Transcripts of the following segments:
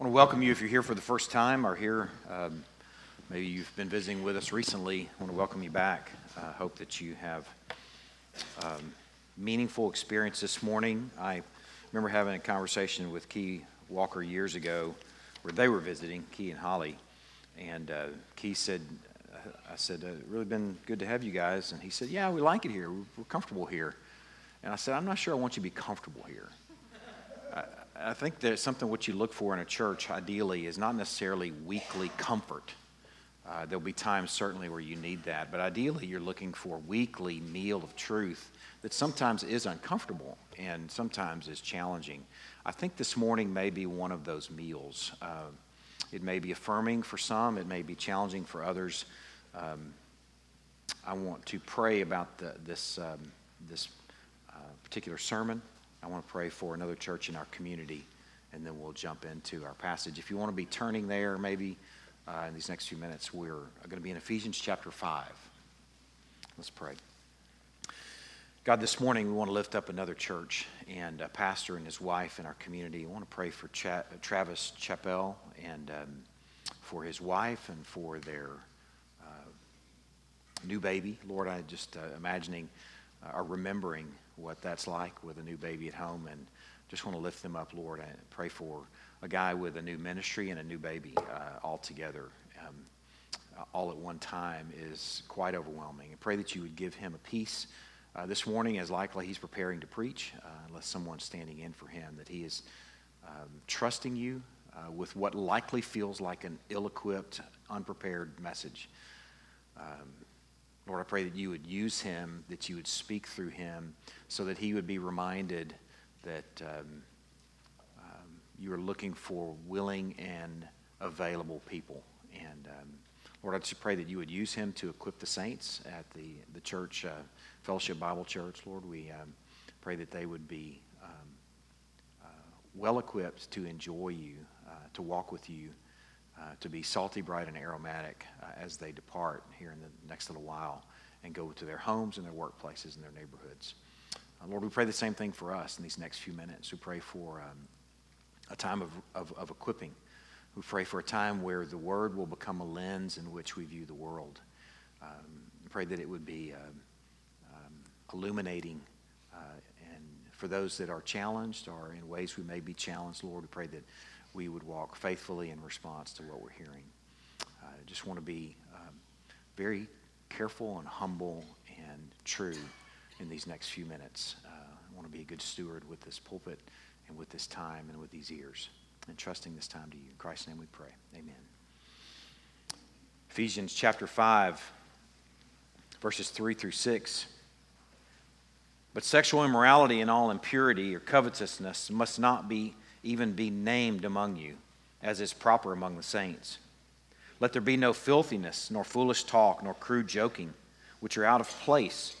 I want to welcome you if you're here for the first time or here. Um, maybe you've been visiting with us recently. I want to welcome you back. I uh, hope that you have um, meaningful experience this morning. I remember having a conversation with Key Walker years ago where they were visiting, Key and Holly. And uh, Key said, I said, uh, really been good to have you guys. And he said, yeah, we like it here. We're comfortable here. And I said, I'm not sure I want you to be comfortable here. I think there's something what you look for in a church, ideally, is not necessarily weekly comfort. Uh, there'll be times, certainly, where you need that. But ideally, you're looking for weekly meal of truth that sometimes is uncomfortable and sometimes is challenging. I think this morning may be one of those meals. Uh, it may be affirming for some, it may be challenging for others. Um, I want to pray about the, this, um, this uh, particular sermon. I want to pray for another church in our community, and then we'll jump into our passage. If you want to be turning there, maybe uh, in these next few minutes, we're going to be in Ephesians chapter 5. Let's pray. God, this morning we want to lift up another church and a pastor and his wife in our community. I want to pray for Ch- Travis Chappell and um, for his wife and for their uh, new baby. Lord, I just uh, imagining uh, or remembering what that's like with a new baby at home. And just want to lift them up, Lord. and pray for a guy with a new ministry and a new baby uh, all together. Um, all at one time is quite overwhelming. And pray that you would give him a peace uh, this morning, as likely he's preparing to preach, uh, unless someone's standing in for him, that he is um, trusting you uh, with what likely feels like an ill equipped, unprepared message. Um, Lord, I pray that you would use him, that you would speak through him, so that he would be reminded that um, um, you are looking for willing and available people. And um, Lord, I just pray that you would use him to equip the saints at the, the church, uh, Fellowship Bible Church. Lord, we um, pray that they would be um, uh, well equipped to enjoy you, uh, to walk with you uh, to be salty, bright, and aromatic uh, as they depart here in the next little while and go to their homes and their workplaces and their neighborhoods. Uh, Lord, we pray the same thing for us in these next few minutes. We pray for um, a time of, of, of, equipping. We pray for a time where the Word will become a lens in which we view the world. Um, pray that it would be um, um illuminating uh, and for those that are challenged or in ways we may be challenged, Lord, we pray that we would walk faithfully in response to what we're hearing. I just want to be um, very careful and humble and true in these next few minutes. Uh, I want to be a good steward with this pulpit and with this time and with these ears. And trusting this time to you. In Christ's name we pray. Amen. Ephesians chapter 5, verses 3 through 6. But sexual immorality and all impurity or covetousness must not be even be named among you, as is proper among the saints. Let there be no filthiness, nor foolish talk, nor crude joking, which are out of place,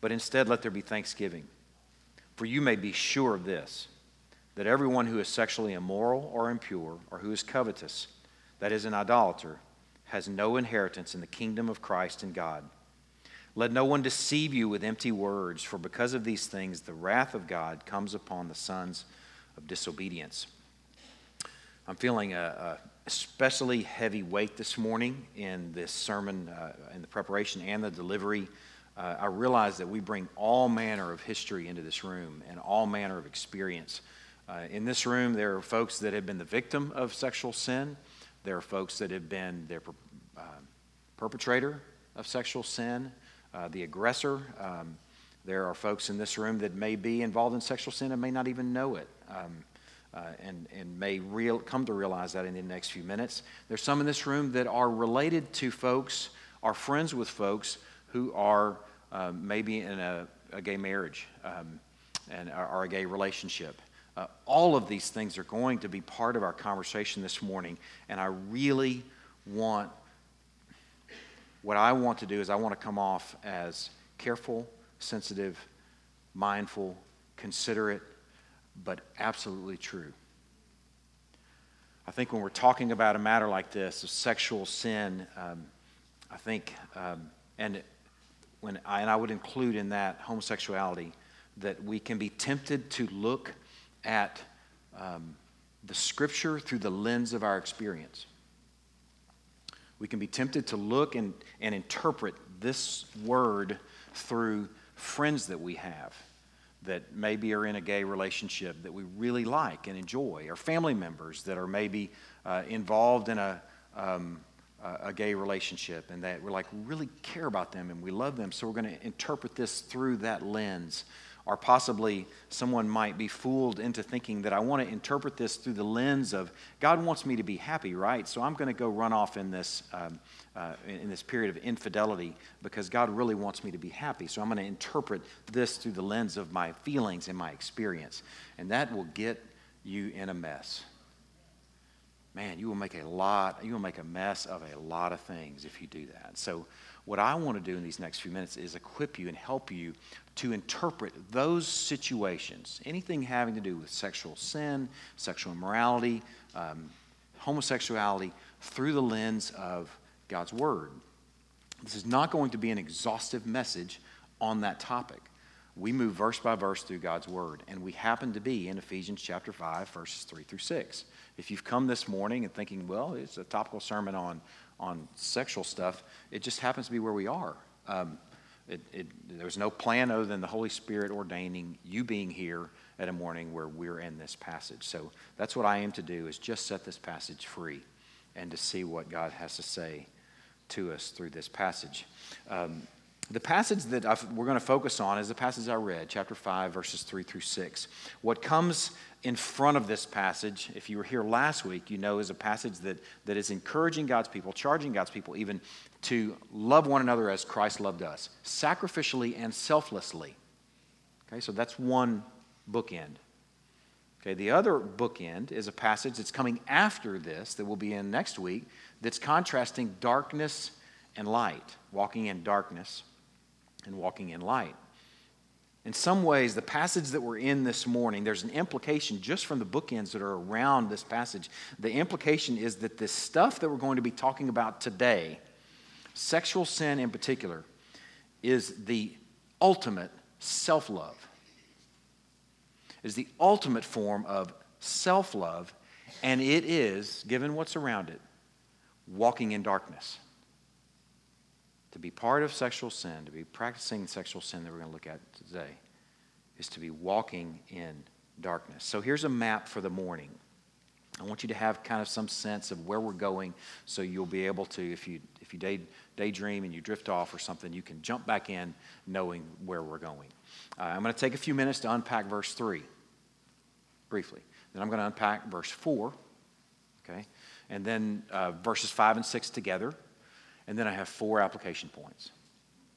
but instead let there be thanksgiving. For you may be sure of this that everyone who is sexually immoral or impure, or who is covetous, that is, an idolater, has no inheritance in the kingdom of Christ and God. Let no one deceive you with empty words, for because of these things the wrath of God comes upon the sons of disobedience. I'm feeling a, a especially heavy weight this morning in this sermon, uh, in the preparation and the delivery. Uh, I realize that we bring all manner of history into this room and all manner of experience. Uh, in this room, there are folks that have been the victim of sexual sin. There are folks that have been the uh, perpetrator of sexual sin, uh, the aggressor. Um, there are folks in this room that may be involved in sexual sin and may not even know it. Um, uh, and, and may real, come to realize that in the next few minutes. There's some in this room that are related to folks, are friends with folks who are uh, maybe in a, a, gay marriage um, and are, a gay relationship. Uh, all of these things are going to be part of our conversation this morning, and I really want what I want to do is I want to come off as careful, sensitive, mindful, considerate, but absolutely true. I think when we're talking about a matter like this of sexual sin, um, I think, um, and when I, and I would include in that homosexuality, that we can be tempted to look at um, the scripture through the lens of our experience. We can be tempted to look and, and interpret this word through friends that we have that maybe are in a gay relationship that we really like and enjoy, or family members that are maybe uh, involved in a, um, a gay relationship and that we're like really care about them and we love them, so we're going to interpret this through that lens. Or possibly someone might be fooled into thinking that I want to interpret this through the lens of God wants me to be happy, right? So I'm going to go run off in this, um, uh, in this period of infidelity because God really wants me to be happy. So I'm going to interpret this through the lens of my feelings and my experience. And that will get you in a mess. Man, you will make a lot, you will make a mess of a lot of things if you do that. So what I want to do in these next few minutes is equip you and help you to interpret those situations, anything having to do with sexual sin, sexual immorality, um, homosexuality, through the lens of God's Word. This is not going to be an exhaustive message on that topic. We move verse by verse through God's Word, and we happen to be in Ephesians chapter 5, verses 3 through 6. If you've come this morning and thinking, well, it's a topical sermon on on sexual stuff. It just happens to be where we are. Um, it, it, there's no plan other than the Holy Spirit ordaining you being here at a morning where we're in this passage. So that's what I aim to do is just set this passage free and to see what God has to say to us through this passage. Um, the passage that I've, we're going to focus on is the passage I read, chapter 5, verses 3 through 6. What comes in front of this passage, if you were here last week, you know is a passage that, that is encouraging God's people, charging God's people even to love one another as Christ loved us, sacrificially and selflessly. Okay, so that's one bookend. Okay, the other bookend is a passage that's coming after this that we'll be in next week that's contrasting darkness and light, walking in darkness and walking in light. In some ways, the passage that we're in this morning, there's an implication just from the bookends that are around this passage. The implication is that this stuff that we're going to be talking about today, sexual sin in particular, is the ultimate self love. Is the ultimate form of self love, and it is, given what's around it, walking in darkness to be part of sexual sin, to be practicing sexual sin that we're going to look at today, is to be walking in darkness. So here's a map for the morning. I want you to have kind of some sense of where we're going so you'll be able to, if you, if you day, daydream and you drift off or something, you can jump back in knowing where we're going. Uh, I'm going to take a few minutes to unpack verse 3 briefly. Then I'm going to unpack verse 4, okay? And then uh, verses 5 and 6 together and then I have four application points.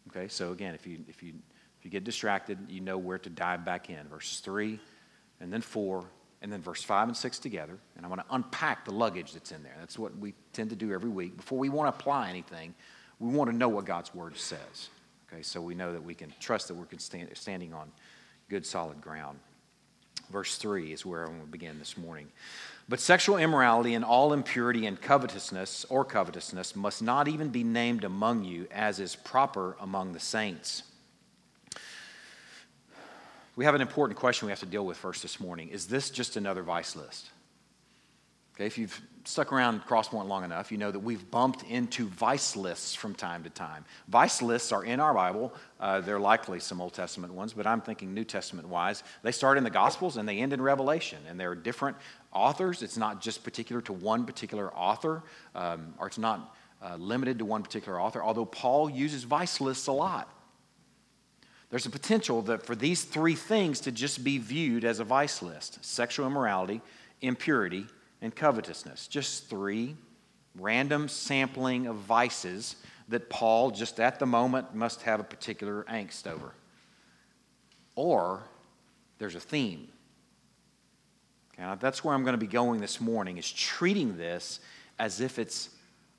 Okay, so again, if you, if you, if you get distracted, you know where to dive back in. Verses 3, and then 4, and then verse 5 and 6 together. And I want to unpack the luggage that's in there. That's what we tend to do every week. Before we want to apply anything, we want to know what God's Word says. Okay, so we know that we can trust that we're standing on good, solid ground. Verse 3 is where I'm going to begin this morning. But sexual immorality and all impurity and covetousness or covetousness must not even be named among you as is proper among the saints. We have an important question we have to deal with first this morning. Is this just another vice list? Okay, if you've stuck around Crosspoint long enough, you know that we've bumped into vice lists from time to time. Vice lists are in our Bible. Uh, they're likely some Old Testament ones, but I'm thinking New Testament wise. They start in the Gospels and they end in Revelation, and there are different authors. It's not just particular to one particular author, um, or it's not uh, limited to one particular author, although Paul uses vice lists a lot. There's a potential that for these three things to just be viewed as a vice list sexual immorality, impurity, and covetousness. Just three random sampling of vices that Paul, just at the moment, must have a particular angst over. Or there's a theme. Okay, that's where I'm going to be going this morning, is treating this as if it's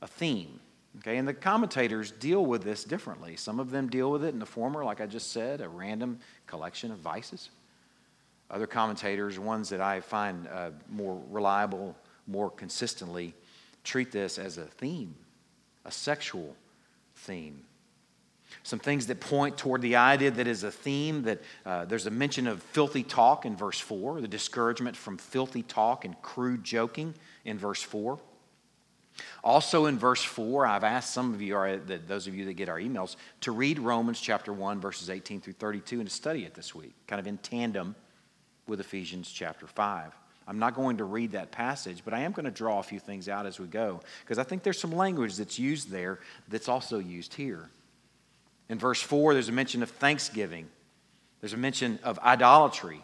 a theme. Okay, and the commentators deal with this differently. Some of them deal with it in the former, like I just said, a random collection of vices. Other commentators, ones that I find uh, more reliable, more consistently, treat this as a theme, a sexual theme. some things that point toward the idea that is a theme that uh, there's a mention of filthy talk in verse 4, the discouragement from filthy talk and crude joking in verse 4. Also in verse 4, I've asked some of you, or those of you that get our emails, to read Romans chapter 1, verses 18 through 32 and to study it this week, kind of in tandem with Ephesians chapter 5. I'm not going to read that passage, but I am going to draw a few things out as we go, because I think there's some language that's used there that's also used here. In verse 4, there's a mention of thanksgiving, there's a mention of idolatry.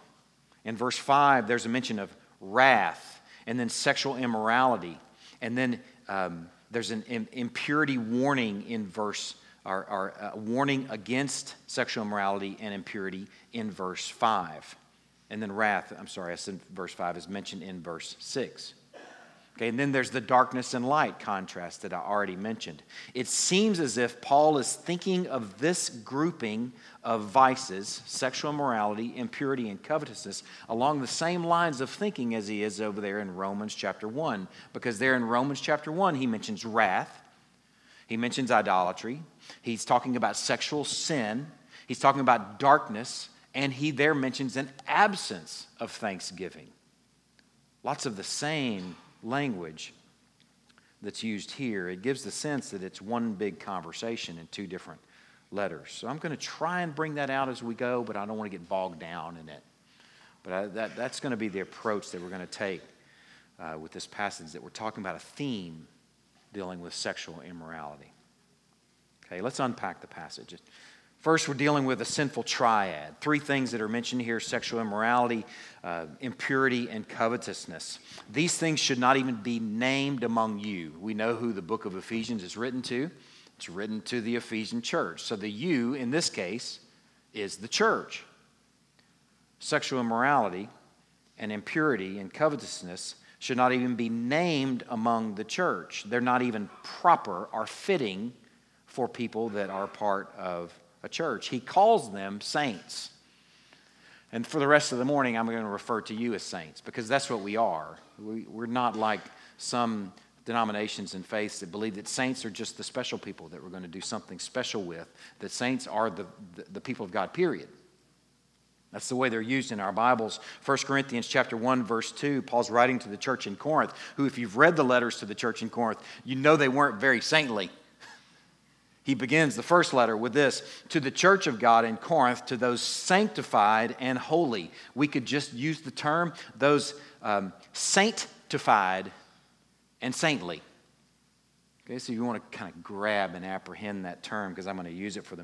In verse 5, there's a mention of wrath, and then sexual immorality. And then um, there's an impurity warning in verse, or, or uh, warning against sexual immorality and impurity in verse 5. And then wrath, I'm sorry, I said verse 5 is mentioned in verse 6. Okay, and then there's the darkness and light contrast that I already mentioned. It seems as if Paul is thinking of this grouping of vices, sexual immorality, impurity, and covetousness, along the same lines of thinking as he is over there in Romans chapter 1. Because there in Romans chapter 1, he mentions wrath, he mentions idolatry, he's talking about sexual sin, he's talking about darkness, and he there mentions an absence of thanksgiving. Lots of the same language that's used here, it gives the sense that it's one big conversation in two different letters. So I'm going to try and bring that out as we go, but I don't want to get bogged down in it. But I, that, that's going to be the approach that we're going to take uh, with this passage, that we're talking about a theme dealing with sexual immorality. Okay, let's unpack the passage. First, we're dealing with a sinful triad. Three things that are mentioned here sexual immorality, uh, impurity, and covetousness. These things should not even be named among you. We know who the book of Ephesians is written to. It's written to the Ephesian church. So the you, in this case, is the church. Sexual immorality and impurity and covetousness should not even be named among the church. They're not even proper or fitting for people that are part of a church. He calls them saints. And for the rest of the morning, I'm going to refer to you as saints because that's what we are. We, we're not like some denominations and faiths that believe that saints are just the special people that we're going to do something special with, that saints are the, the, the, people of God, period. That's the way they're used in our Bibles. 1 Corinthians chapter 1 verse 2, Paul's writing to the church in Corinth, who if you've read the letters to the church in Corinth, you know they weren't very saintly. He begins the first letter with this To the church of God in Corinth, to those sanctified and holy. We could just use the term, those um, sanctified and saintly. Okay, so you want to kind of grab and apprehend that term because I'm going to use it for the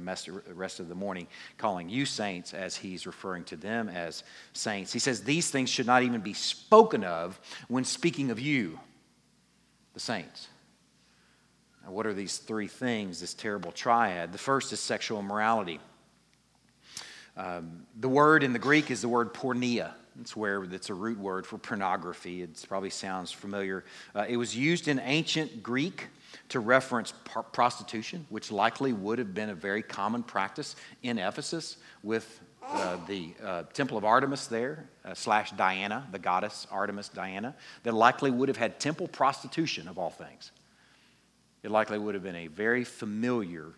rest of the morning, calling you saints as he's referring to them as saints. He says these things should not even be spoken of when speaking of you, the saints. Now, what are these three things, this terrible triad? The first is sexual immorality. Um, the word in the Greek is the word porneia. It's where it's a root word for pornography. It probably sounds familiar. Uh, it was used in ancient Greek to reference par- prostitution, which likely would have been a very common practice in Ephesus with uh, the uh, Temple of Artemis there, uh, slash Diana, the goddess Artemis Diana, that likely would have had temple prostitution of all things it likely would have been a very familiar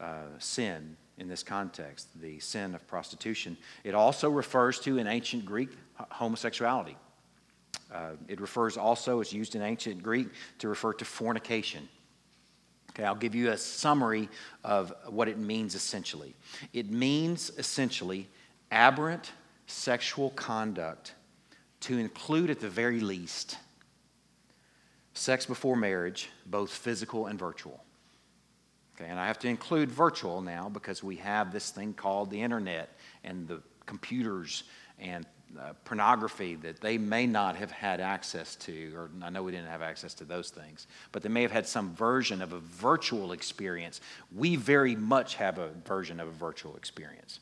uh, sin in this context, the sin of prostitution. It also refers to, in ancient Greek, homosexuality. Uh, it refers also, it's used in ancient Greek to refer to fornication. Okay, I'll give you a summary of what it means essentially. It means essentially aberrant sexual conduct to include, at the very least, sex before marriage, both physical and virtual. Okay, and I have to include virtual now because we have this thing called the internet and the computers and uh, pornography that they may not have had access to, or I know we didn't have access to those things, but they may have had some version of a virtual experience. We very much have a version of a virtual experience.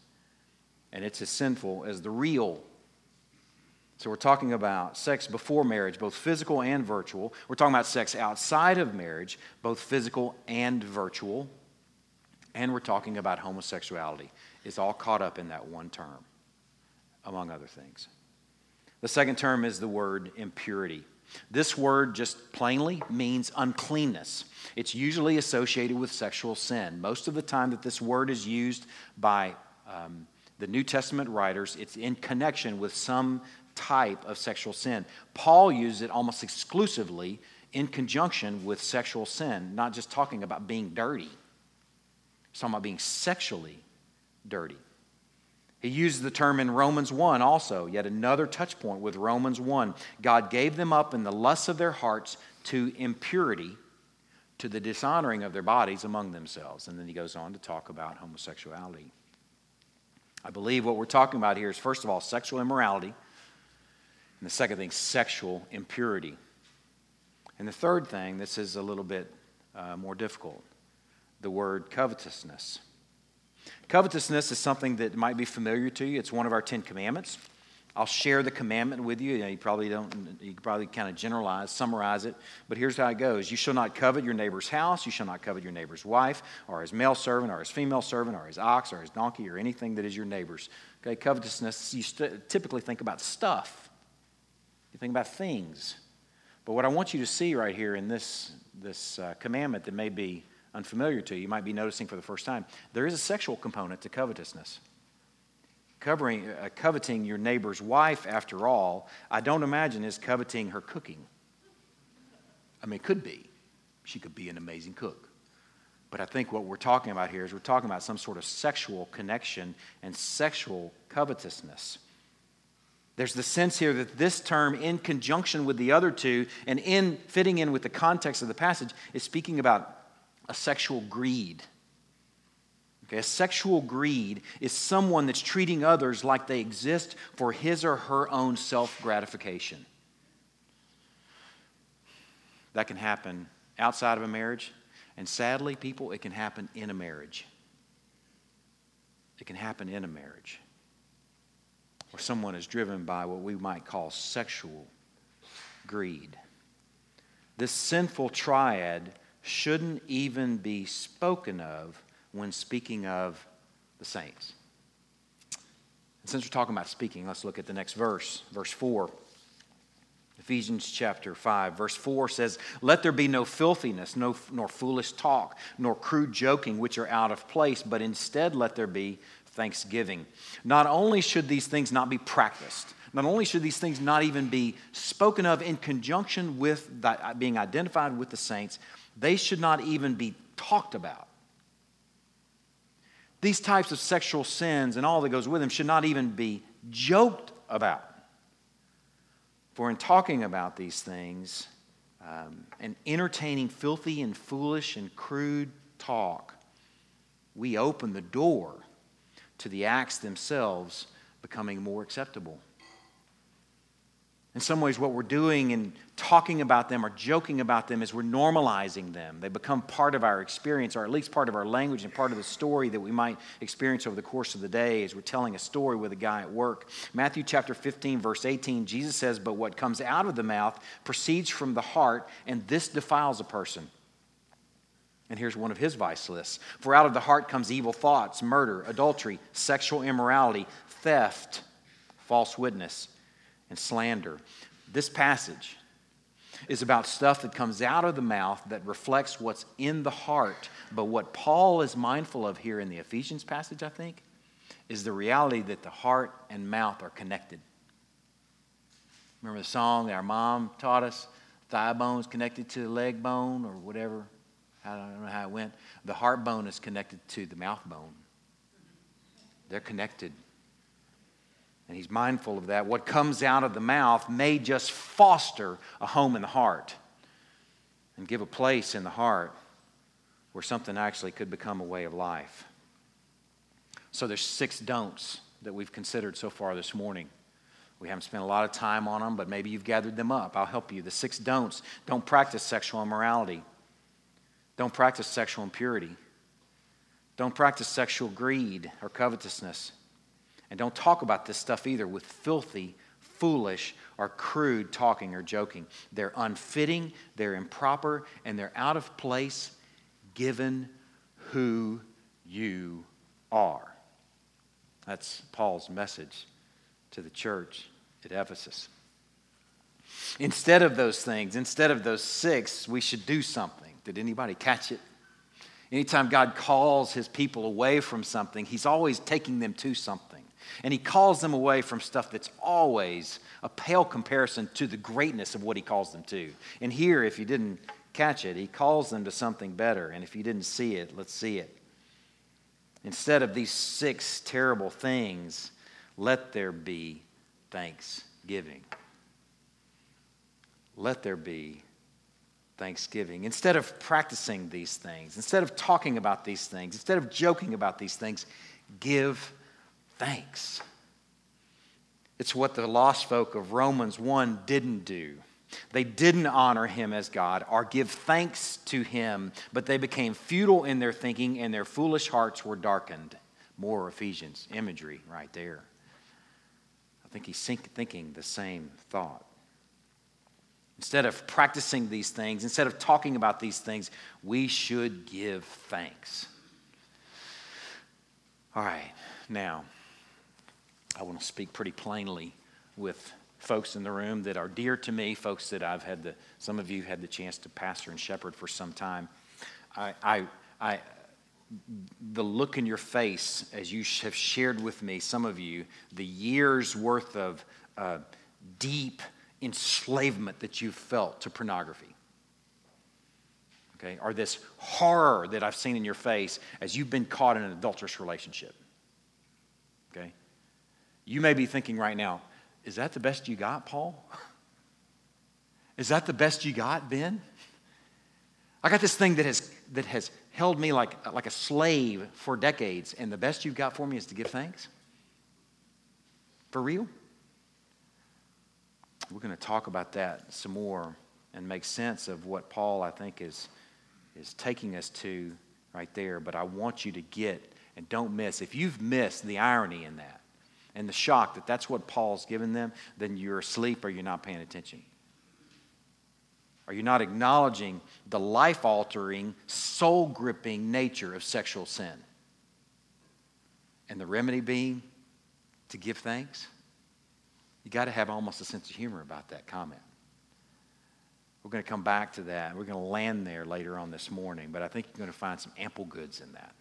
And it's as sinful as the real so we're talking about sex before marriage, both physical and virtual. We're talking about sex outside of marriage, both physical and virtual. And we're talking about homosexuality. It's all caught up in that one term, among other things. The second term is the word impurity. This word just plainly means uncleanness. It's usually associated with sexual sin. Most of the time that this word is used by um, the New Testament writers, it's in connection with some type of sexual sin. Paul used it almost exclusively in conjunction with sexual sin, not just talking about being dirty. He's talking about being sexually dirty. He uses the term in Romans 1 also, yet another touch point with Romans 1. God gave them up in the lusts of their hearts to impurity, to the dishonoring of their bodies among themselves. And then he goes on to talk about homosexuality. I believe what we're talking about here is, first of all, sexual immorality, and the second thing, sexual impurity. And the third thing, this is a little bit uh, more difficult the word covetousness. Covetousness is something that might be familiar to you. It's one of our Ten Commandments. I'll share the commandment with you. You probably don't, you probably kind of generalize, summarize it, but here's how it goes. You shall not covet your neighbor's house. You shall not covet your neighbor's wife, or his male servant, or his female servant, or his ox, or his donkey, or anything that is your neighbor's. Okay, covetousness, you st- typically think about stuff, you think about things. But what I want you to see right here in this, this uh, commandment that may be unfamiliar to you, you might be noticing for the first time, there is a sexual component to covetousness. Covering, uh, coveting your neighbor's wife, after all, I don't imagine is coveting her cooking. I mean, it could be. She could be an amazing cook. But I think what we're talking about here is we're talking about some sort of sexual connection and sexual covetousness. There's the sense here that this term, in conjunction with the other two and in fitting in with the context of the passage, is speaking about a sexual greed. Okay, a sexual greed is someone that's treating others like they exist for his or her own self gratification. That can happen outside of a marriage, and sadly, people, it can happen in a marriage. It can happen in a marriage someone is driven by what we might call sexual greed. This sinful triad shouldn't even be spoken of when speaking of the saints. And since we're talking about speaking, let's look at the next verse, verse 4. Ephesians chapter 5, verse 4 says, Let there be no filthiness, no, nor foolish talk, nor crude joking, which are out of place, but instead let there be thanksgiving. Not only should these things not be practiced, not only should these things not even be spoken of in conjunction with being identified with the saints, they should not even be talked about. These types of sexual sins and all that goes with them should not even be joked about. For in talking about these things um, and entertaining filthy and foolish and crude talk, we open the door to the acts themselves becoming more acceptable. In some ways, what we're doing in talking about them or joking about them is we're normalizing them. They become part of our experience, or at least part of our language and part of the story that we might experience over the course of the day as we're telling a story with a guy at work. Matthew chapter 15, verse 18, Jesus says, But what comes out of the mouth proceeds from the heart, and this defiles a person. And here's one of his vice lists For out of the heart comes evil thoughts, murder, adultery, sexual immorality, theft, false witness and slander. This passage is about stuff that comes out of the mouth that reflects what's in the heart. But what Paul is mindful of here in the Ephesians passage, I think, is the reality that the heart and mouth are connected. Remember the song that our mom taught us? Thigh bone's connected to the leg bone, or whatever. I don't know how it went. The heart bone is connected to the mouth bone. They're connected and he's mindful of that. What comes out of the mouth may just foster a home in the heart and give a place in the heart where something actually could become a way of life. So there's six don'ts that we've considered so far this morning. We haven't spent a lot of time on them, but maybe you've gathered them up. I'll help you. The six don'ts don't practice sexual immorality, don't practice sexual impurity, don't practice sexual greed or covetousness. And don't talk about this stuff either with filthy, foolish, or crude talking or joking. They're unfitting, they're improper, and they're out of place given who you are. That's Paul's message to the church at Ephesus. Instead of those things, instead of those six, we should do something. Did anybody catch it? Anytime God calls his people away from something, he's always taking them to something. And he calls them away from stuff that's always a pale comparison to the greatness of what he calls them to. And here, if you didn't catch it, he calls them to something better. And if you didn't see it, let's see it. Instead of these six terrible things, let there be thanksgiving. Let there be thanksgiving. Instead of practicing these things, instead of talking about these things, instead of joking about these things, give thanks. It's what the lost folk of Romans 1 didn't do. They didn't honor him as God or give thanks to him, but they became futile in their thinking and their foolish hearts were darkened. More Ephesians imagery right there. I think he's thinking the same thought. Instead of practicing these things, instead of talking about these things, we should give thanks. All right, now, I want to speak pretty plainly with folks in the room that are dear to me, folks that I've had the, some of you had the chance to pastor and shepherd for some time. I, I, I, the look in your face as you have shared with me, some of you, the years worth of uh, deep enslavement that you've felt to pornography. Okay, or this horror that I've seen in your face as you've been caught in an adulterous relationship. Okay? You may be thinking right now, is that the best you got, Paul? Is that the best you got, Ben? I got this thing that has, that has held me like, like a slave for decades, and the best you've got for me is to give thanks? For real? We're going to talk about that some more and make sense of what Paul, I think, is, is taking us to right there. But I want you to get and don't miss. If you've missed the irony in that and the shock that that's what Paul's given them, then you're asleep or you're not paying attention. Are you not acknowledging the life altering, soul gripping nature of sexual sin? And the remedy being to give thanks? You got to have almost a sense of humor about that comment. We're going to come back to that. We're going to land there later on this morning, but I think you're going to find some ample goods in that.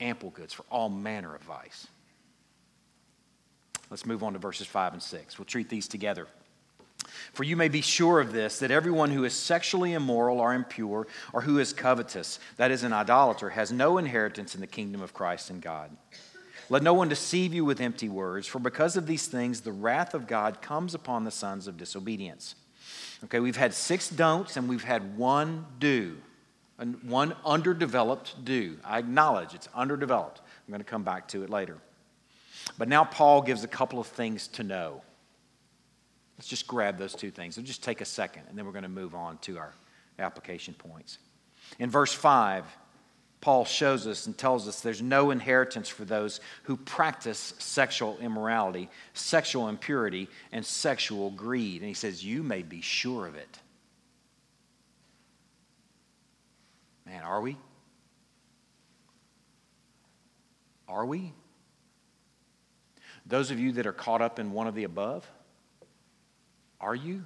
Ample goods for all manner of vice. Let's move on to verses 5 and 6. We'll treat these together. For you may be sure of this, that everyone who is sexually immoral or impure, or who is covetous, that is, an idolater, has no inheritance in the kingdom of Christ and God. Let no one deceive you with empty words, for because of these things, the wrath of God comes upon the sons of disobedience. Okay, we've had six don'ts and we've had one do, and one underdeveloped do. I acknowledge it's underdeveloped. I'm going to come back to it later. But now Paul gives a couple of things to know. Let's just grab those two things. It'll just take a second, and then we're going to move on to our application points. In verse 5, Paul shows us and tells us there's no inheritance for those who practice sexual immorality, sexual impurity, and sexual greed. And he says, You may be sure of it. Man, are we? Are we? Those of you that are caught up in one of the above, are you?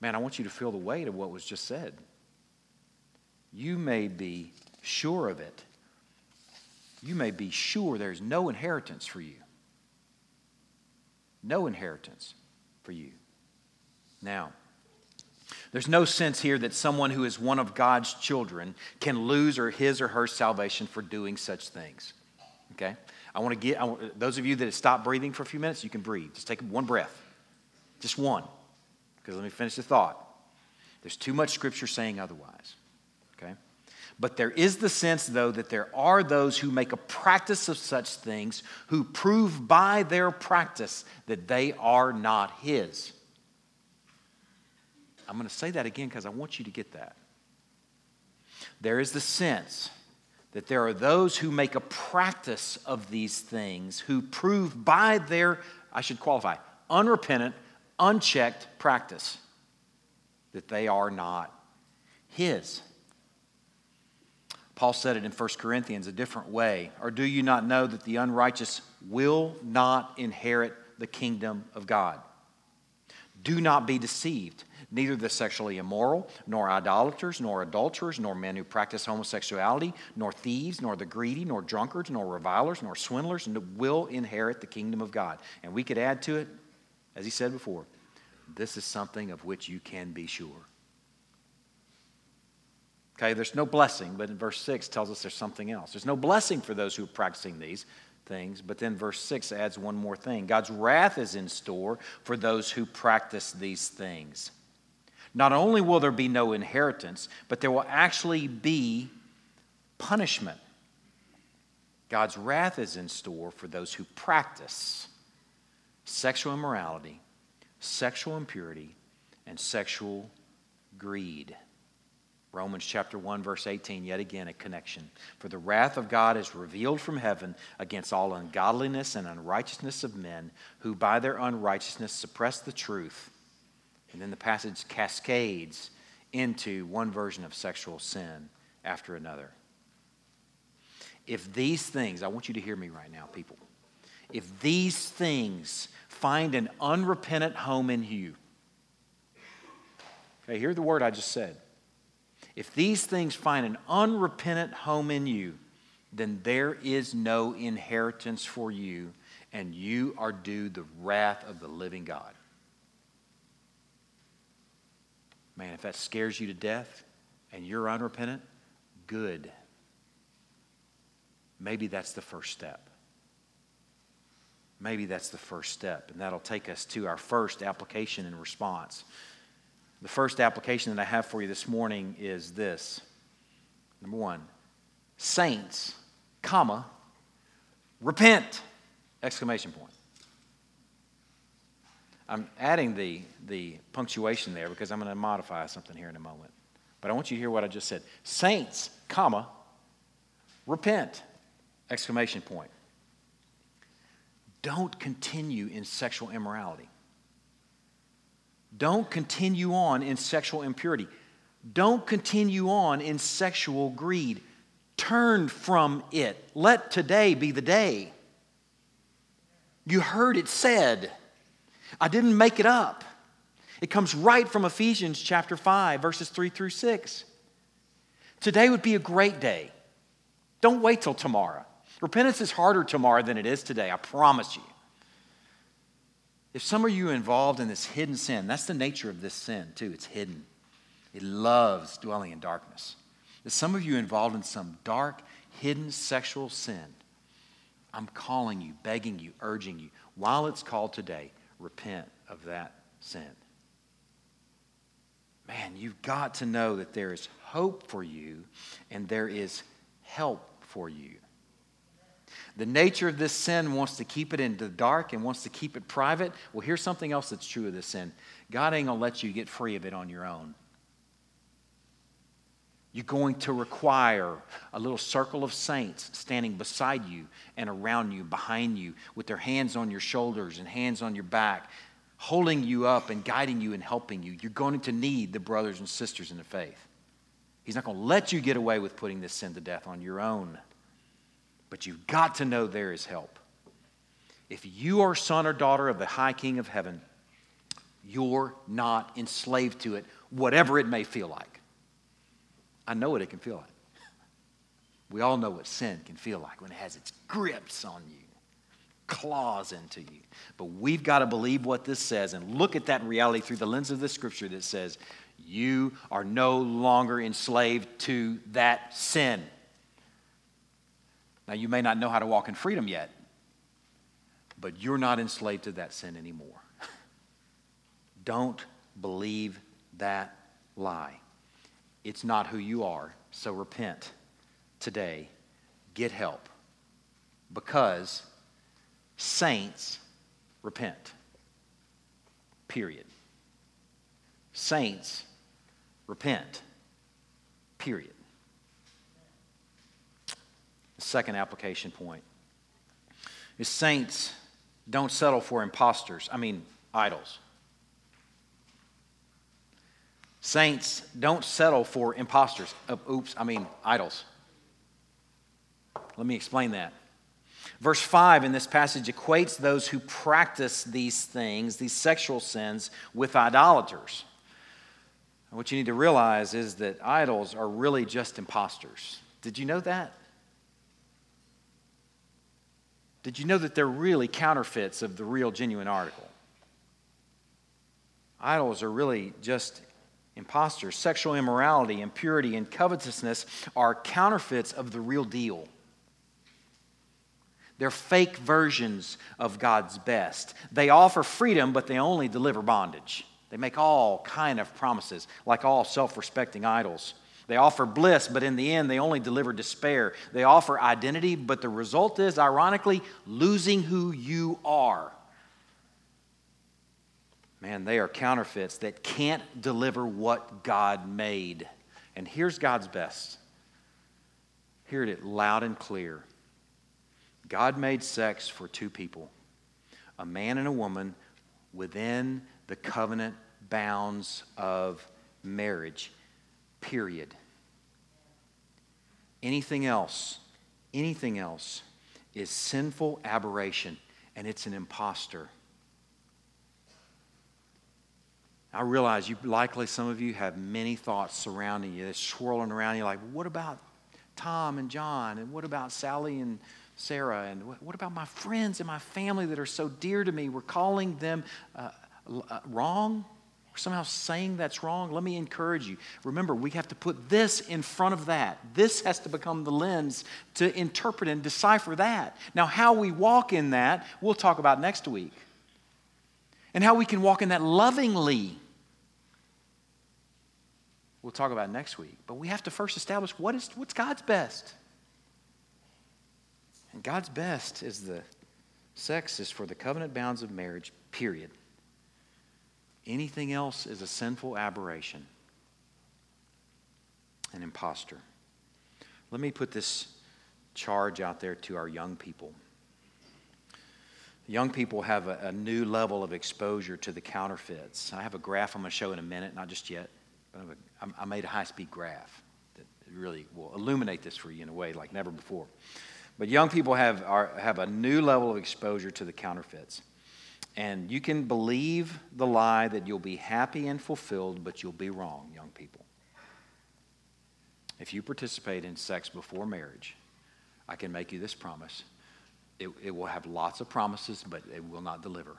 Man, I want you to feel the weight of what was just said you may be sure of it. You may be sure there's no inheritance for you. No inheritance for you. Now, there's no sense here that someone who is one of God's children can lose or his or her salvation for doing such things. Okay? I want to get I want, those of you that have stopped breathing for a few minutes, you can breathe. Just take one breath. Just one. Because let me finish the thought. There's too much scripture saying otherwise. But there is the sense, though, that there are those who make a practice of such things who prove by their practice that they are not His. I'm going to say that again because I want you to get that. There is the sense that there are those who make a practice of these things who prove by their, I should qualify, unrepentant, unchecked practice that they are not His. Paul said it in 1 Corinthians a different way. Or do you not know that the unrighteous will not inherit the kingdom of God? Do not be deceived. Neither the sexually immoral, nor idolaters, nor adulterers, nor men who practice homosexuality, nor thieves, nor the greedy, nor drunkards, nor revilers, nor swindlers will inherit the kingdom of God. And we could add to it, as he said before, this is something of which you can be sure. Okay, there's no blessing, but in verse 6 tells us there's something else. There's no blessing for those who are practicing these things, but then verse 6 adds one more thing God's wrath is in store for those who practice these things. Not only will there be no inheritance, but there will actually be punishment. God's wrath is in store for those who practice sexual immorality, sexual impurity, and sexual greed. Romans chapter 1, verse 18, yet again a connection. For the wrath of God is revealed from heaven against all ungodliness and unrighteousness of men who by their unrighteousness suppress the truth. And then the passage cascades into one version of sexual sin after another. If these things, I want you to hear me right now, people. If these things find an unrepentant home in you, okay, hear the word I just said if these things find an unrepentant home in you, then there is no inheritance for you, and you are due the wrath of the living God. Man, if that scares you to death and you're unrepentant, good. Maybe that's the first step. Maybe that's the first step, and that'll take us to our first application and response. The first application that I have for you this morning is this. Number one, saints, comma, repent! Exclamation point. I'm adding the, the punctuation there because I'm going to modify something here in a moment. But I want you to hear what I just said. Saints, comma, repent! Exclamation point. Don't continue in sexual immorality. Don't continue on in sexual impurity. Don't continue on in sexual greed. Turn from it. Let today be the day. You heard it said. I didn't make it up. It comes right from Ephesians chapter 5, verses 3 through 6. Today would be a great day. Don't wait till tomorrow. Repentance is harder tomorrow than it is today, I promise you. If some of you are involved in this hidden sin, that's the nature of this sin, too. It's hidden, it loves dwelling in darkness. If some of you are involved in some dark, hidden sexual sin, I'm calling you, begging you, urging you, while it's called today, repent of that sin. Man, you've got to know that there is hope for you and there is help for you. The nature of this sin wants to keep it in the dark and wants to keep it private. Well, here's something else that's true of this sin God ain't going to let you get free of it on your own. You're going to require a little circle of saints standing beside you and around you, behind you, with their hands on your shoulders and hands on your back, holding you up and guiding you and helping you. You're going to need the brothers and sisters in the faith. He's not going to let you get away with putting this sin to death on your own. But you've got to know there is help. If you are son or daughter of the high king of heaven, you're not enslaved to it, whatever it may feel like. I know what it can feel like. We all know what sin can feel like when it has its grips on you, claws into you. But we've got to believe what this says and look at that reality through the lens of the scripture that says, you are no longer enslaved to that sin. Now, you may not know how to walk in freedom yet, but you're not enslaved to that sin anymore. Don't believe that lie. It's not who you are, so repent today. Get help because saints repent. Period. Saints repent. Period. Second application point is saints don't settle for imposters, I mean, idols. Saints don't settle for imposters. Uh, oops, I mean, idols. Let me explain that. Verse 5 in this passage equates those who practice these things, these sexual sins, with idolaters. What you need to realize is that idols are really just imposters. Did you know that? Did you know that they're really counterfeits of the real, genuine article? Idols are really just imposters. Sexual immorality, impurity, and covetousness are counterfeits of the real deal. They're fake versions of God's best. They offer freedom, but they only deliver bondage. They make all kind of promises, like all self-respecting idols. They offer bliss, but in the end, they only deliver despair. They offer identity, but the result is, ironically, losing who you are. Man, they are counterfeits that can't deliver what God made. And here's God's best. Hear it loud and clear. God made sex for two people a man and a woman within the covenant bounds of marriage, period. Anything else, anything else is sinful aberration and it's an impostor. I realize you likely some of you have many thoughts surrounding you, that's swirling around you like, what about Tom and John? And what about Sally and Sarah? And what about my friends and my family that are so dear to me? We're calling them uh, uh, wrong? We're somehow saying that's wrong. Let me encourage you. Remember, we have to put this in front of that. This has to become the lens to interpret and decipher that. Now, how we walk in that, we'll talk about next week. And how we can walk in that lovingly we'll talk about next week. But we have to first establish what is, what's God's best. And God's best is the sex is for the covenant bounds of marriage, period. Anything else is a sinful aberration, an impostor. Let me put this charge out there to our young people. Young people have a, a new level of exposure to the counterfeits. I have a graph I'm going to show in a minute, not just yet. but I made a high speed graph that really will illuminate this for you in a way like never before. But young people have, are, have a new level of exposure to the counterfeits. And you can believe the lie that you'll be happy and fulfilled, but you'll be wrong, young people. If you participate in sex before marriage, I can make you this promise. It, it will have lots of promises, but it will not deliver.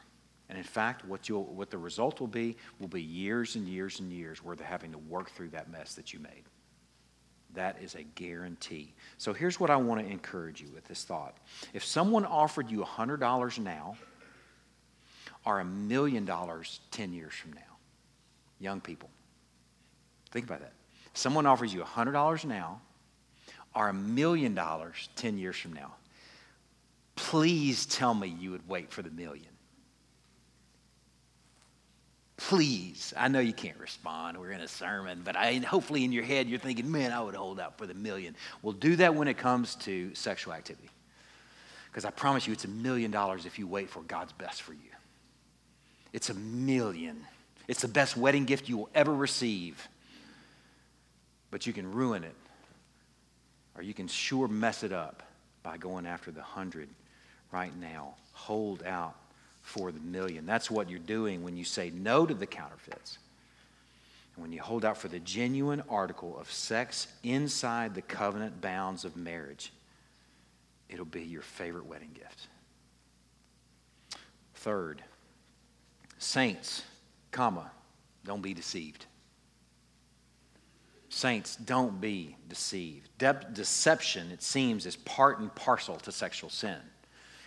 And in fact, what, you'll, what the result will be will be years and years and years worth of having to work through that mess that you made. That is a guarantee. So here's what I want to encourage you with this thought. If someone offered you $100 now or a million dollars 10 years from now, young people, think about that. Someone offers you $100 now or a million dollars 10 years from now, please tell me you would wait for the million. Please, I know you can't respond. We're in a sermon, but I, hopefully in your head you're thinking, man, I would hold out for the million. We'll do that when it comes to sexual activity. Because I promise you, it's a million dollars if you wait for God's best for you. It's a million. It's the best wedding gift you will ever receive. But you can ruin it, or you can sure mess it up by going after the hundred right now. Hold out for the million. That's what you're doing when you say no to the counterfeits. And when you hold out for the genuine article of sex inside the covenant bounds of marriage, it'll be your favorite wedding gift. Third, saints, comma, don't be deceived. Saints, don't be deceived. De- deception, it seems, is part and parcel to sexual sin.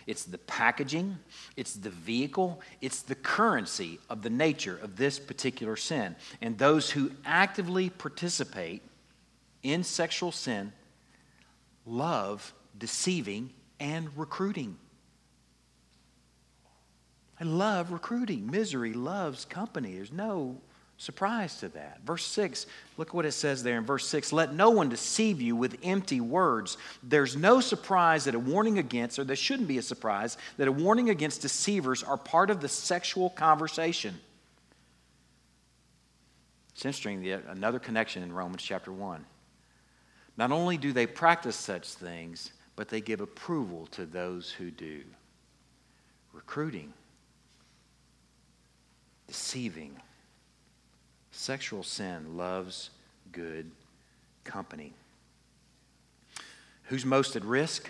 It's the packaging, it's the vehicle, it's the currency of the nature of this particular sin. And those who actively participate in sexual sin love deceiving and recruiting. I love recruiting. Misery loves company. There's no surprise to that. Verse 6, look what it says there in verse 6 Let no one deceive you with empty words. There's no surprise that a warning against, or there shouldn't be a surprise, that a warning against deceivers are part of the sexual conversation. It's interesting, another connection in Romans chapter 1. Not only do they practice such things, but they give approval to those who do. Recruiting, deceiving, sexual sin loves good company. Who's most at risk?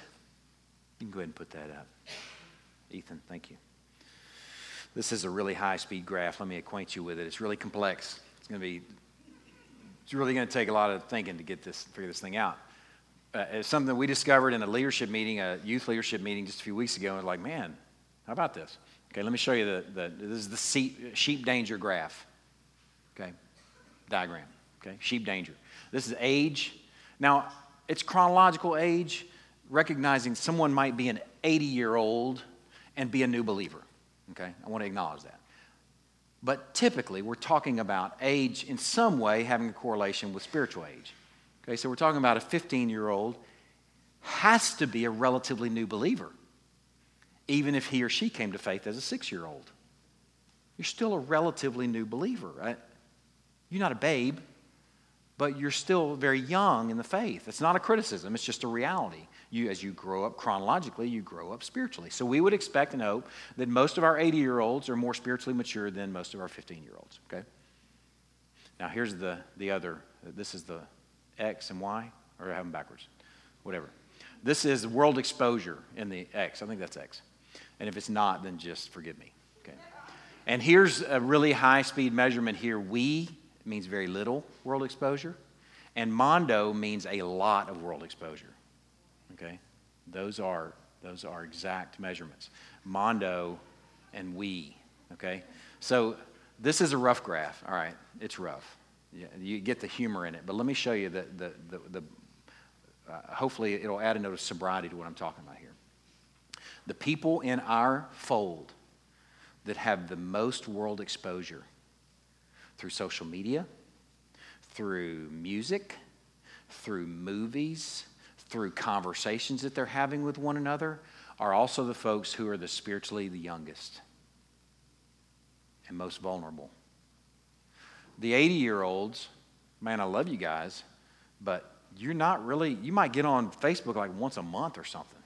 You can go ahead and put that up. Ethan, thank you. This is a really high speed graph. Let me acquaint you with it. It's really complex. It's going to be, it's really going to take a lot of thinking to get this, figure this thing out. Uh, it's something we discovered in a leadership meeting, a youth leadership meeting just a few weeks ago. And like, man, how about this? Okay, let me show you the, the this is the sheep, sheep danger graph. Okay, diagram. Okay, sheep danger. This is age. Now, it's chronological age, recognizing someone might be an 80 year old and be a new believer. Okay, I want to acknowledge that. But typically, we're talking about age in some way having a correlation with spiritual age. Okay, so we're talking about a 15 year old has to be a relatively new believer, even if he or she came to faith as a six year old. You're still a relatively new believer, right? You're not a babe, but you're still very young in the faith. It's not a criticism, it's just a reality. You, as you grow up chronologically, you grow up spiritually. So we would expect and hope that most of our 80 year olds are more spiritually mature than most of our 15 year olds, okay? Now, here's the, the other this is the X and Y, or I have them backwards, whatever. This is world exposure in the X. I think that's X. And if it's not, then just forgive me. Okay. And here's a really high speed measurement here. Wee means very little world exposure, and mondo means a lot of world exposure. Okay? Those are those are exact measurements. Mondo and wee. Okay? So this is a rough graph. All right, it's rough. Yeah, you get the humor in it, but let me show you the the the. the uh, hopefully, it'll add a note of sobriety to what I'm talking about here. The people in our fold that have the most world exposure through social media, through music, through movies, through conversations that they're having with one another, are also the folks who are the spiritually the youngest and most vulnerable. The 80 year olds, man, I love you guys, but you're not really, you might get on Facebook like once a month or something.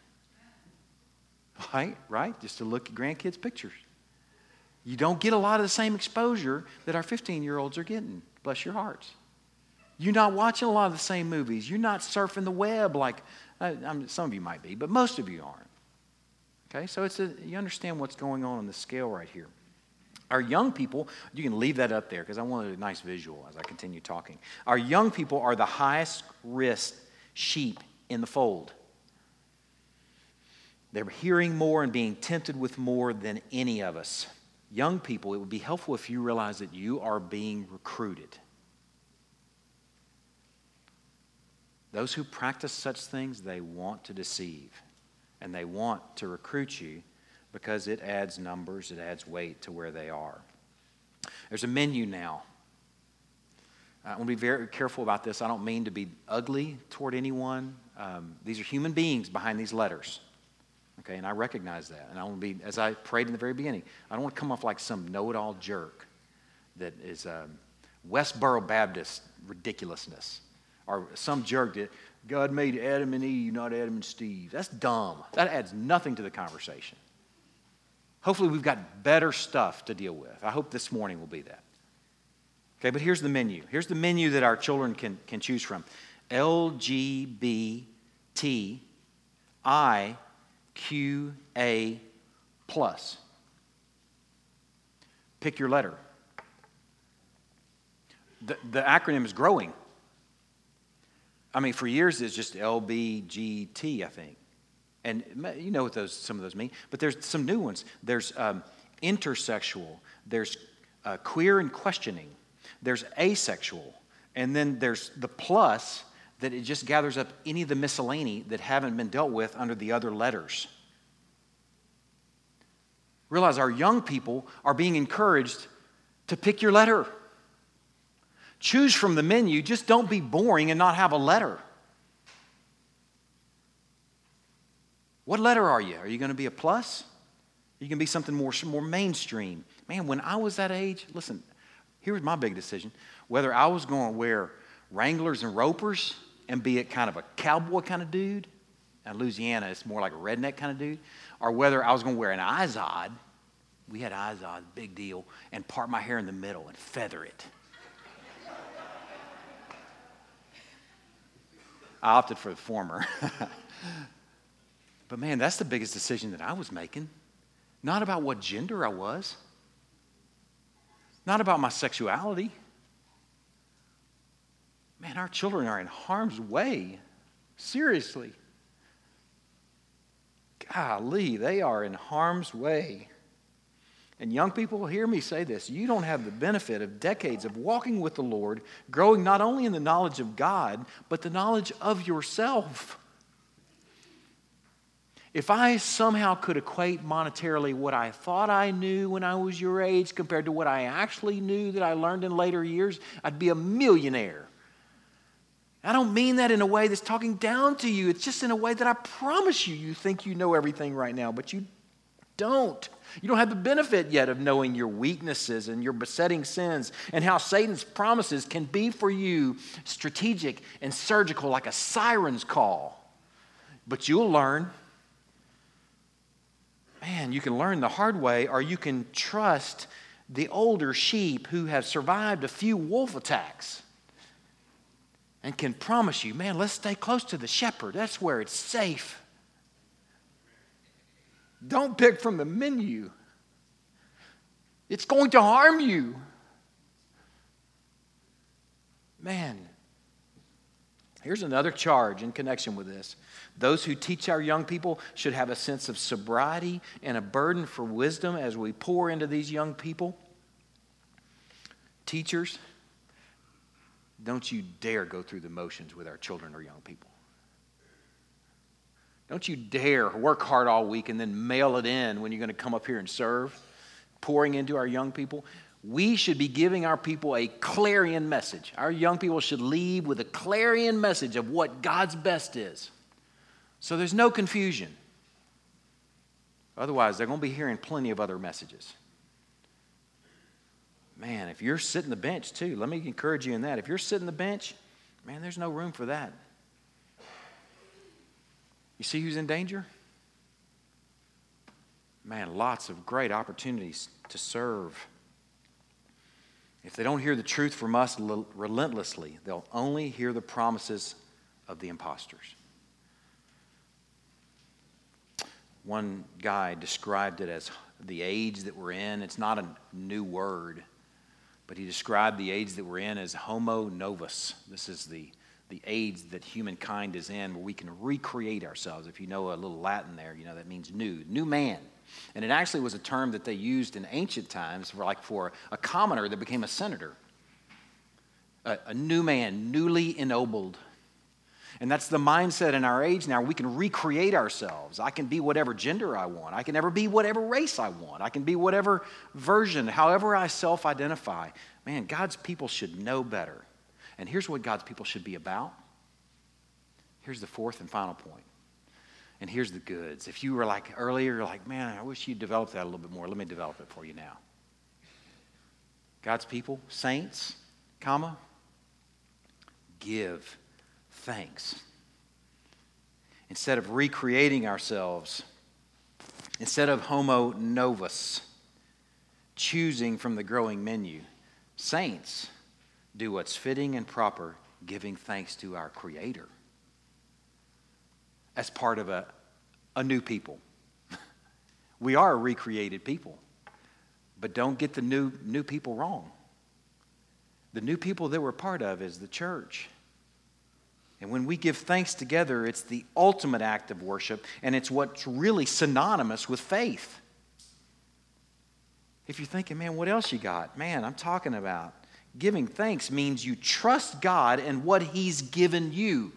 Right? Right? Just to look at grandkids' pictures. You don't get a lot of the same exposure that our 15 year olds are getting. Bless your hearts. You're not watching a lot of the same movies. You're not surfing the web like uh, I mean, some of you might be, but most of you aren't. Okay, so it's a, you understand what's going on on the scale right here. Our young people, you can leave that up there because I want a nice visual as I continue talking. Our young people are the highest risk sheep in the fold. They're hearing more and being tempted with more than any of us young people, it would be helpful if you realize that you are being recruited. Those who practice such things, they want to deceive and they want to recruit you because it adds numbers, it adds weight to where they are. There's a menu now. I want to be very careful about this. I don't mean to be ugly toward anyone. Um, these are human beings behind these letters. Okay, and I recognize that. And I want to be, as I prayed in the very beginning, I don't want to come off like some know it all jerk that is um, Westboro Baptist ridiculousness. Or some jerk that God made Adam and Eve, not Adam and Steve. That's dumb. That adds nothing to the conversation. Hopefully, we've got better stuff to deal with. I hope this morning will be that. Okay, but here's the menu. Here's the menu that our children can, can choose from LGBT I QA plus. Pick your letter. The, the acronym is growing. I mean, for years it's just LBGT, I think. And you know what those, some of those mean. But there's some new ones. There's um, intersexual, there's uh, queer and questioning, there's asexual, and then there's the plus that it just gathers up any of the miscellany that haven't been dealt with under the other letters. Realize our young people are being encouraged to pick your letter. Choose from the menu, just don't be boring and not have a letter. What letter are you? Are you going to be a plus? Are you going to be something more, more mainstream? Man, when I was that age, listen, here's my big decision whether I was going to wear Wranglers and Ropers and be a kind of a cowboy kind of dude, in Louisiana, it's more like a redneck kind of dude, or whether I was going to wear an Izod. We had Izod, big deal, and part my hair in the middle and feather it. I opted for the former. but man, that's the biggest decision that I was making. Not about what gender I was, not about my sexuality. Man, our children are in harm's way. Seriously. Golly, they are in harm's way. And young people, hear me say this. You don't have the benefit of decades of walking with the Lord, growing not only in the knowledge of God, but the knowledge of yourself. If I somehow could equate monetarily what I thought I knew when I was your age compared to what I actually knew that I learned in later years, I'd be a millionaire. I don't mean that in a way that's talking down to you. It's just in a way that I promise you, you think you know everything right now, but you don't. You don't have the benefit yet of knowing your weaknesses and your besetting sins and how Satan's promises can be for you strategic and surgical like a siren's call. But you'll learn man, you can learn the hard way, or you can trust the older sheep who have survived a few wolf attacks and can promise you, man, let's stay close to the shepherd. That's where it's safe. Don't pick from the menu, it's going to harm you. Man, here's another charge in connection with this. Those who teach our young people should have a sense of sobriety and a burden for wisdom as we pour into these young people. Teachers, don't you dare go through the motions with our children or young people. Don't you dare work hard all week and then mail it in when you're going to come up here and serve, pouring into our young people. We should be giving our people a clarion message. Our young people should leave with a clarion message of what God's best is. So there's no confusion. Otherwise, they're going to be hearing plenty of other messages. Man, if you're sitting the bench too, let me encourage you in that. If you're sitting the bench, man, there's no room for that. You see who's in danger? Man, lots of great opportunities to serve. If they don't hear the truth from us relentlessly, they'll only hear the promises of the impostors. One guy described it as the age that we're in. It's not a new word, but he described the age that we're in as homo novus. This is the, the age that humankind is in where we can recreate ourselves. If you know a little Latin there, you know that means new, new man. And it actually was a term that they used in ancient times for like for a commoner that became a senator. A, a new man, newly ennobled. And that's the mindset in our age now. We can recreate ourselves. I can be whatever gender I want. I can ever be whatever race I want. I can be whatever version, however I self identify. Man, God's people should know better. And here's what God's people should be about. Here's the fourth and final point. And here's the goods. If you were like earlier, you're like, man, I wish you'd developed that a little bit more. Let me develop it for you now. God's people, saints, comma, give thanks. Instead of recreating ourselves, instead of homo novus, choosing from the growing menu, saints do what's fitting and proper, giving thanks to our Creator as part of a, a new people. we are a recreated people, but don't get the new, new people wrong. The new people that we're part of is the church. And when we give thanks together, it's the ultimate act of worship, and it's what's really synonymous with faith. If you're thinking, man, what else you got? Man, I'm talking about giving thanks means you trust God and what He's given you.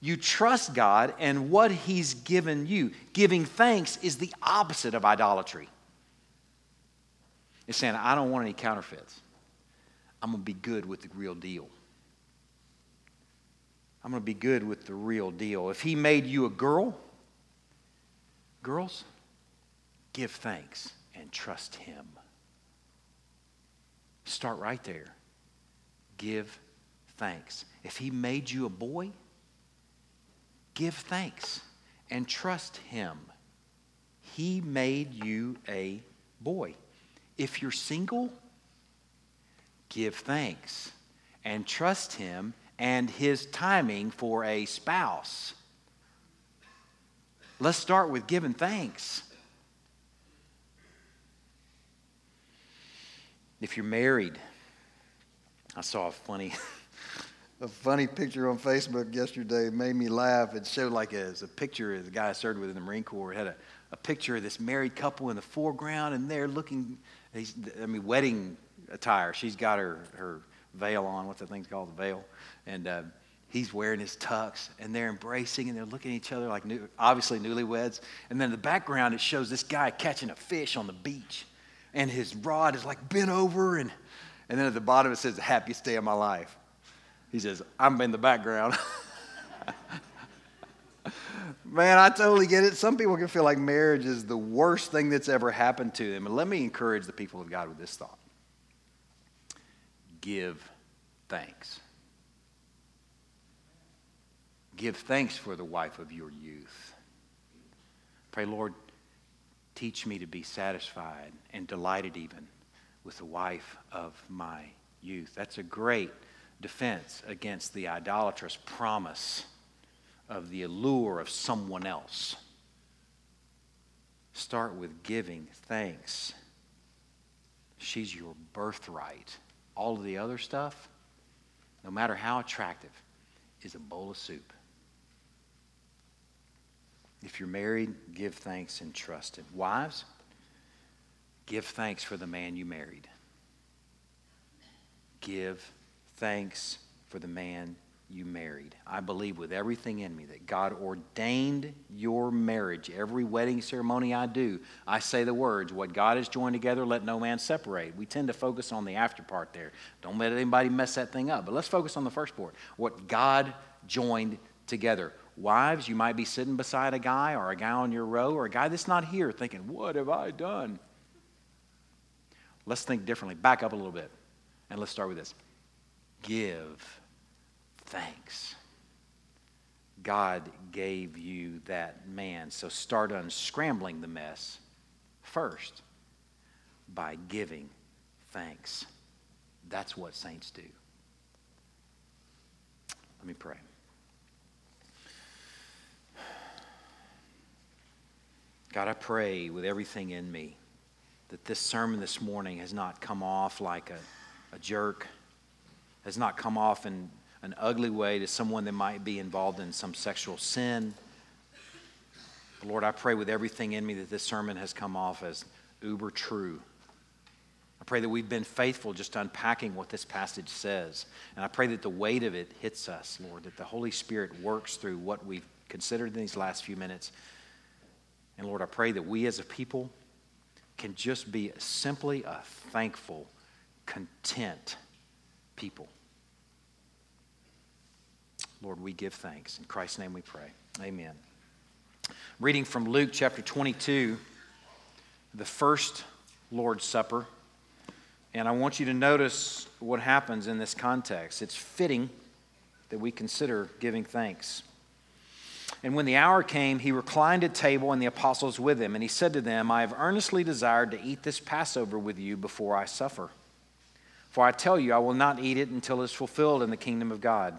You trust God and what He's given you. Giving thanks is the opposite of idolatry. It's saying, I don't want any counterfeits. I'm going to be good with the real deal. I'm going to be good with the real deal. If He made you a girl, girls, give thanks and trust Him. Start right there. Give thanks. If He made you a boy, give thanks and trust Him. He made you a boy. If you're single, give thanks and trust Him and His timing for a spouse. Let's start with giving thanks. If you're married, I saw a funny. a funny picture on Facebook yesterday made me laugh. It showed like a, a picture of the guy I served with in the Marine Corps. It had a, a picture of this married couple in the foreground, and they're looking, I mean, wedding attire. She's got her, her veil on. What's that thing called? The veil. And uh, he's wearing his tux, and they're embracing, and they're looking at each other like new, obviously newlyweds. And then in the background, it shows this guy catching a fish on the beach, and his rod is like bent over, and, and then at the bottom it says, the happiest day of my life. He says, I'm in the background. Man, I totally get it. Some people can feel like marriage is the worst thing that's ever happened to them. And let me encourage the people of God with this thought give thanks. Give thanks for the wife of your youth. Pray, Lord, teach me to be satisfied and delighted even with the wife of my youth. That's a great defense against the idolatrous promise of the allure of someone else. Start with giving thanks. She's your birthright. All of the other stuff, no matter how attractive, is a bowl of soup. If you're married, give thanks and trust Him. Wives, give thanks for the man you married. Give thanks for the man you married. I believe with everything in me that God ordained your marriage. Every wedding ceremony I do, I say the words, What God has joined together, let no man separate. We tend to focus on the after part there. Don't let anybody mess that thing up. But let's focus on the first part. What God joined together. Wives, you might be sitting beside a guy or a guy on your row or a guy that's not here thinking, What have I done? Let's think differently. Back up a little bit. And let's start with this give thanks. God gave you that man. So start unscrambling the mess first by giving thanks. That's what saints do. Let me pray. God, I pray with everything in me that this sermon this morning has not come off like a, a jerk, has not come off in an ugly way to someone that might be involved in some sexual sin. Lord, I pray with everything in me that this sermon has come off as uber true. I pray that we've been faithful just unpacking what this passage says. And I pray that the weight of it hits us, Lord, that the Holy Spirit works through what we've considered in these last few minutes and Lord, I pray that we as a people can just be simply a thankful, content people. Lord, we give thanks. In Christ's name we pray. Amen. Reading from Luke chapter 22, the first Lord's Supper. And I want you to notice what happens in this context. It's fitting that we consider giving thanks. And when the hour came, he reclined at table and the apostles with him. And he said to them, I have earnestly desired to eat this Passover with you before I suffer. For I tell you, I will not eat it until it is fulfilled in the kingdom of God.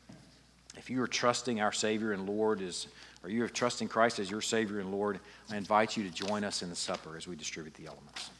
If you are trusting our Savior and Lord as, or you are trusting Christ as your Savior and Lord, I invite you to join us in the supper as we distribute the elements.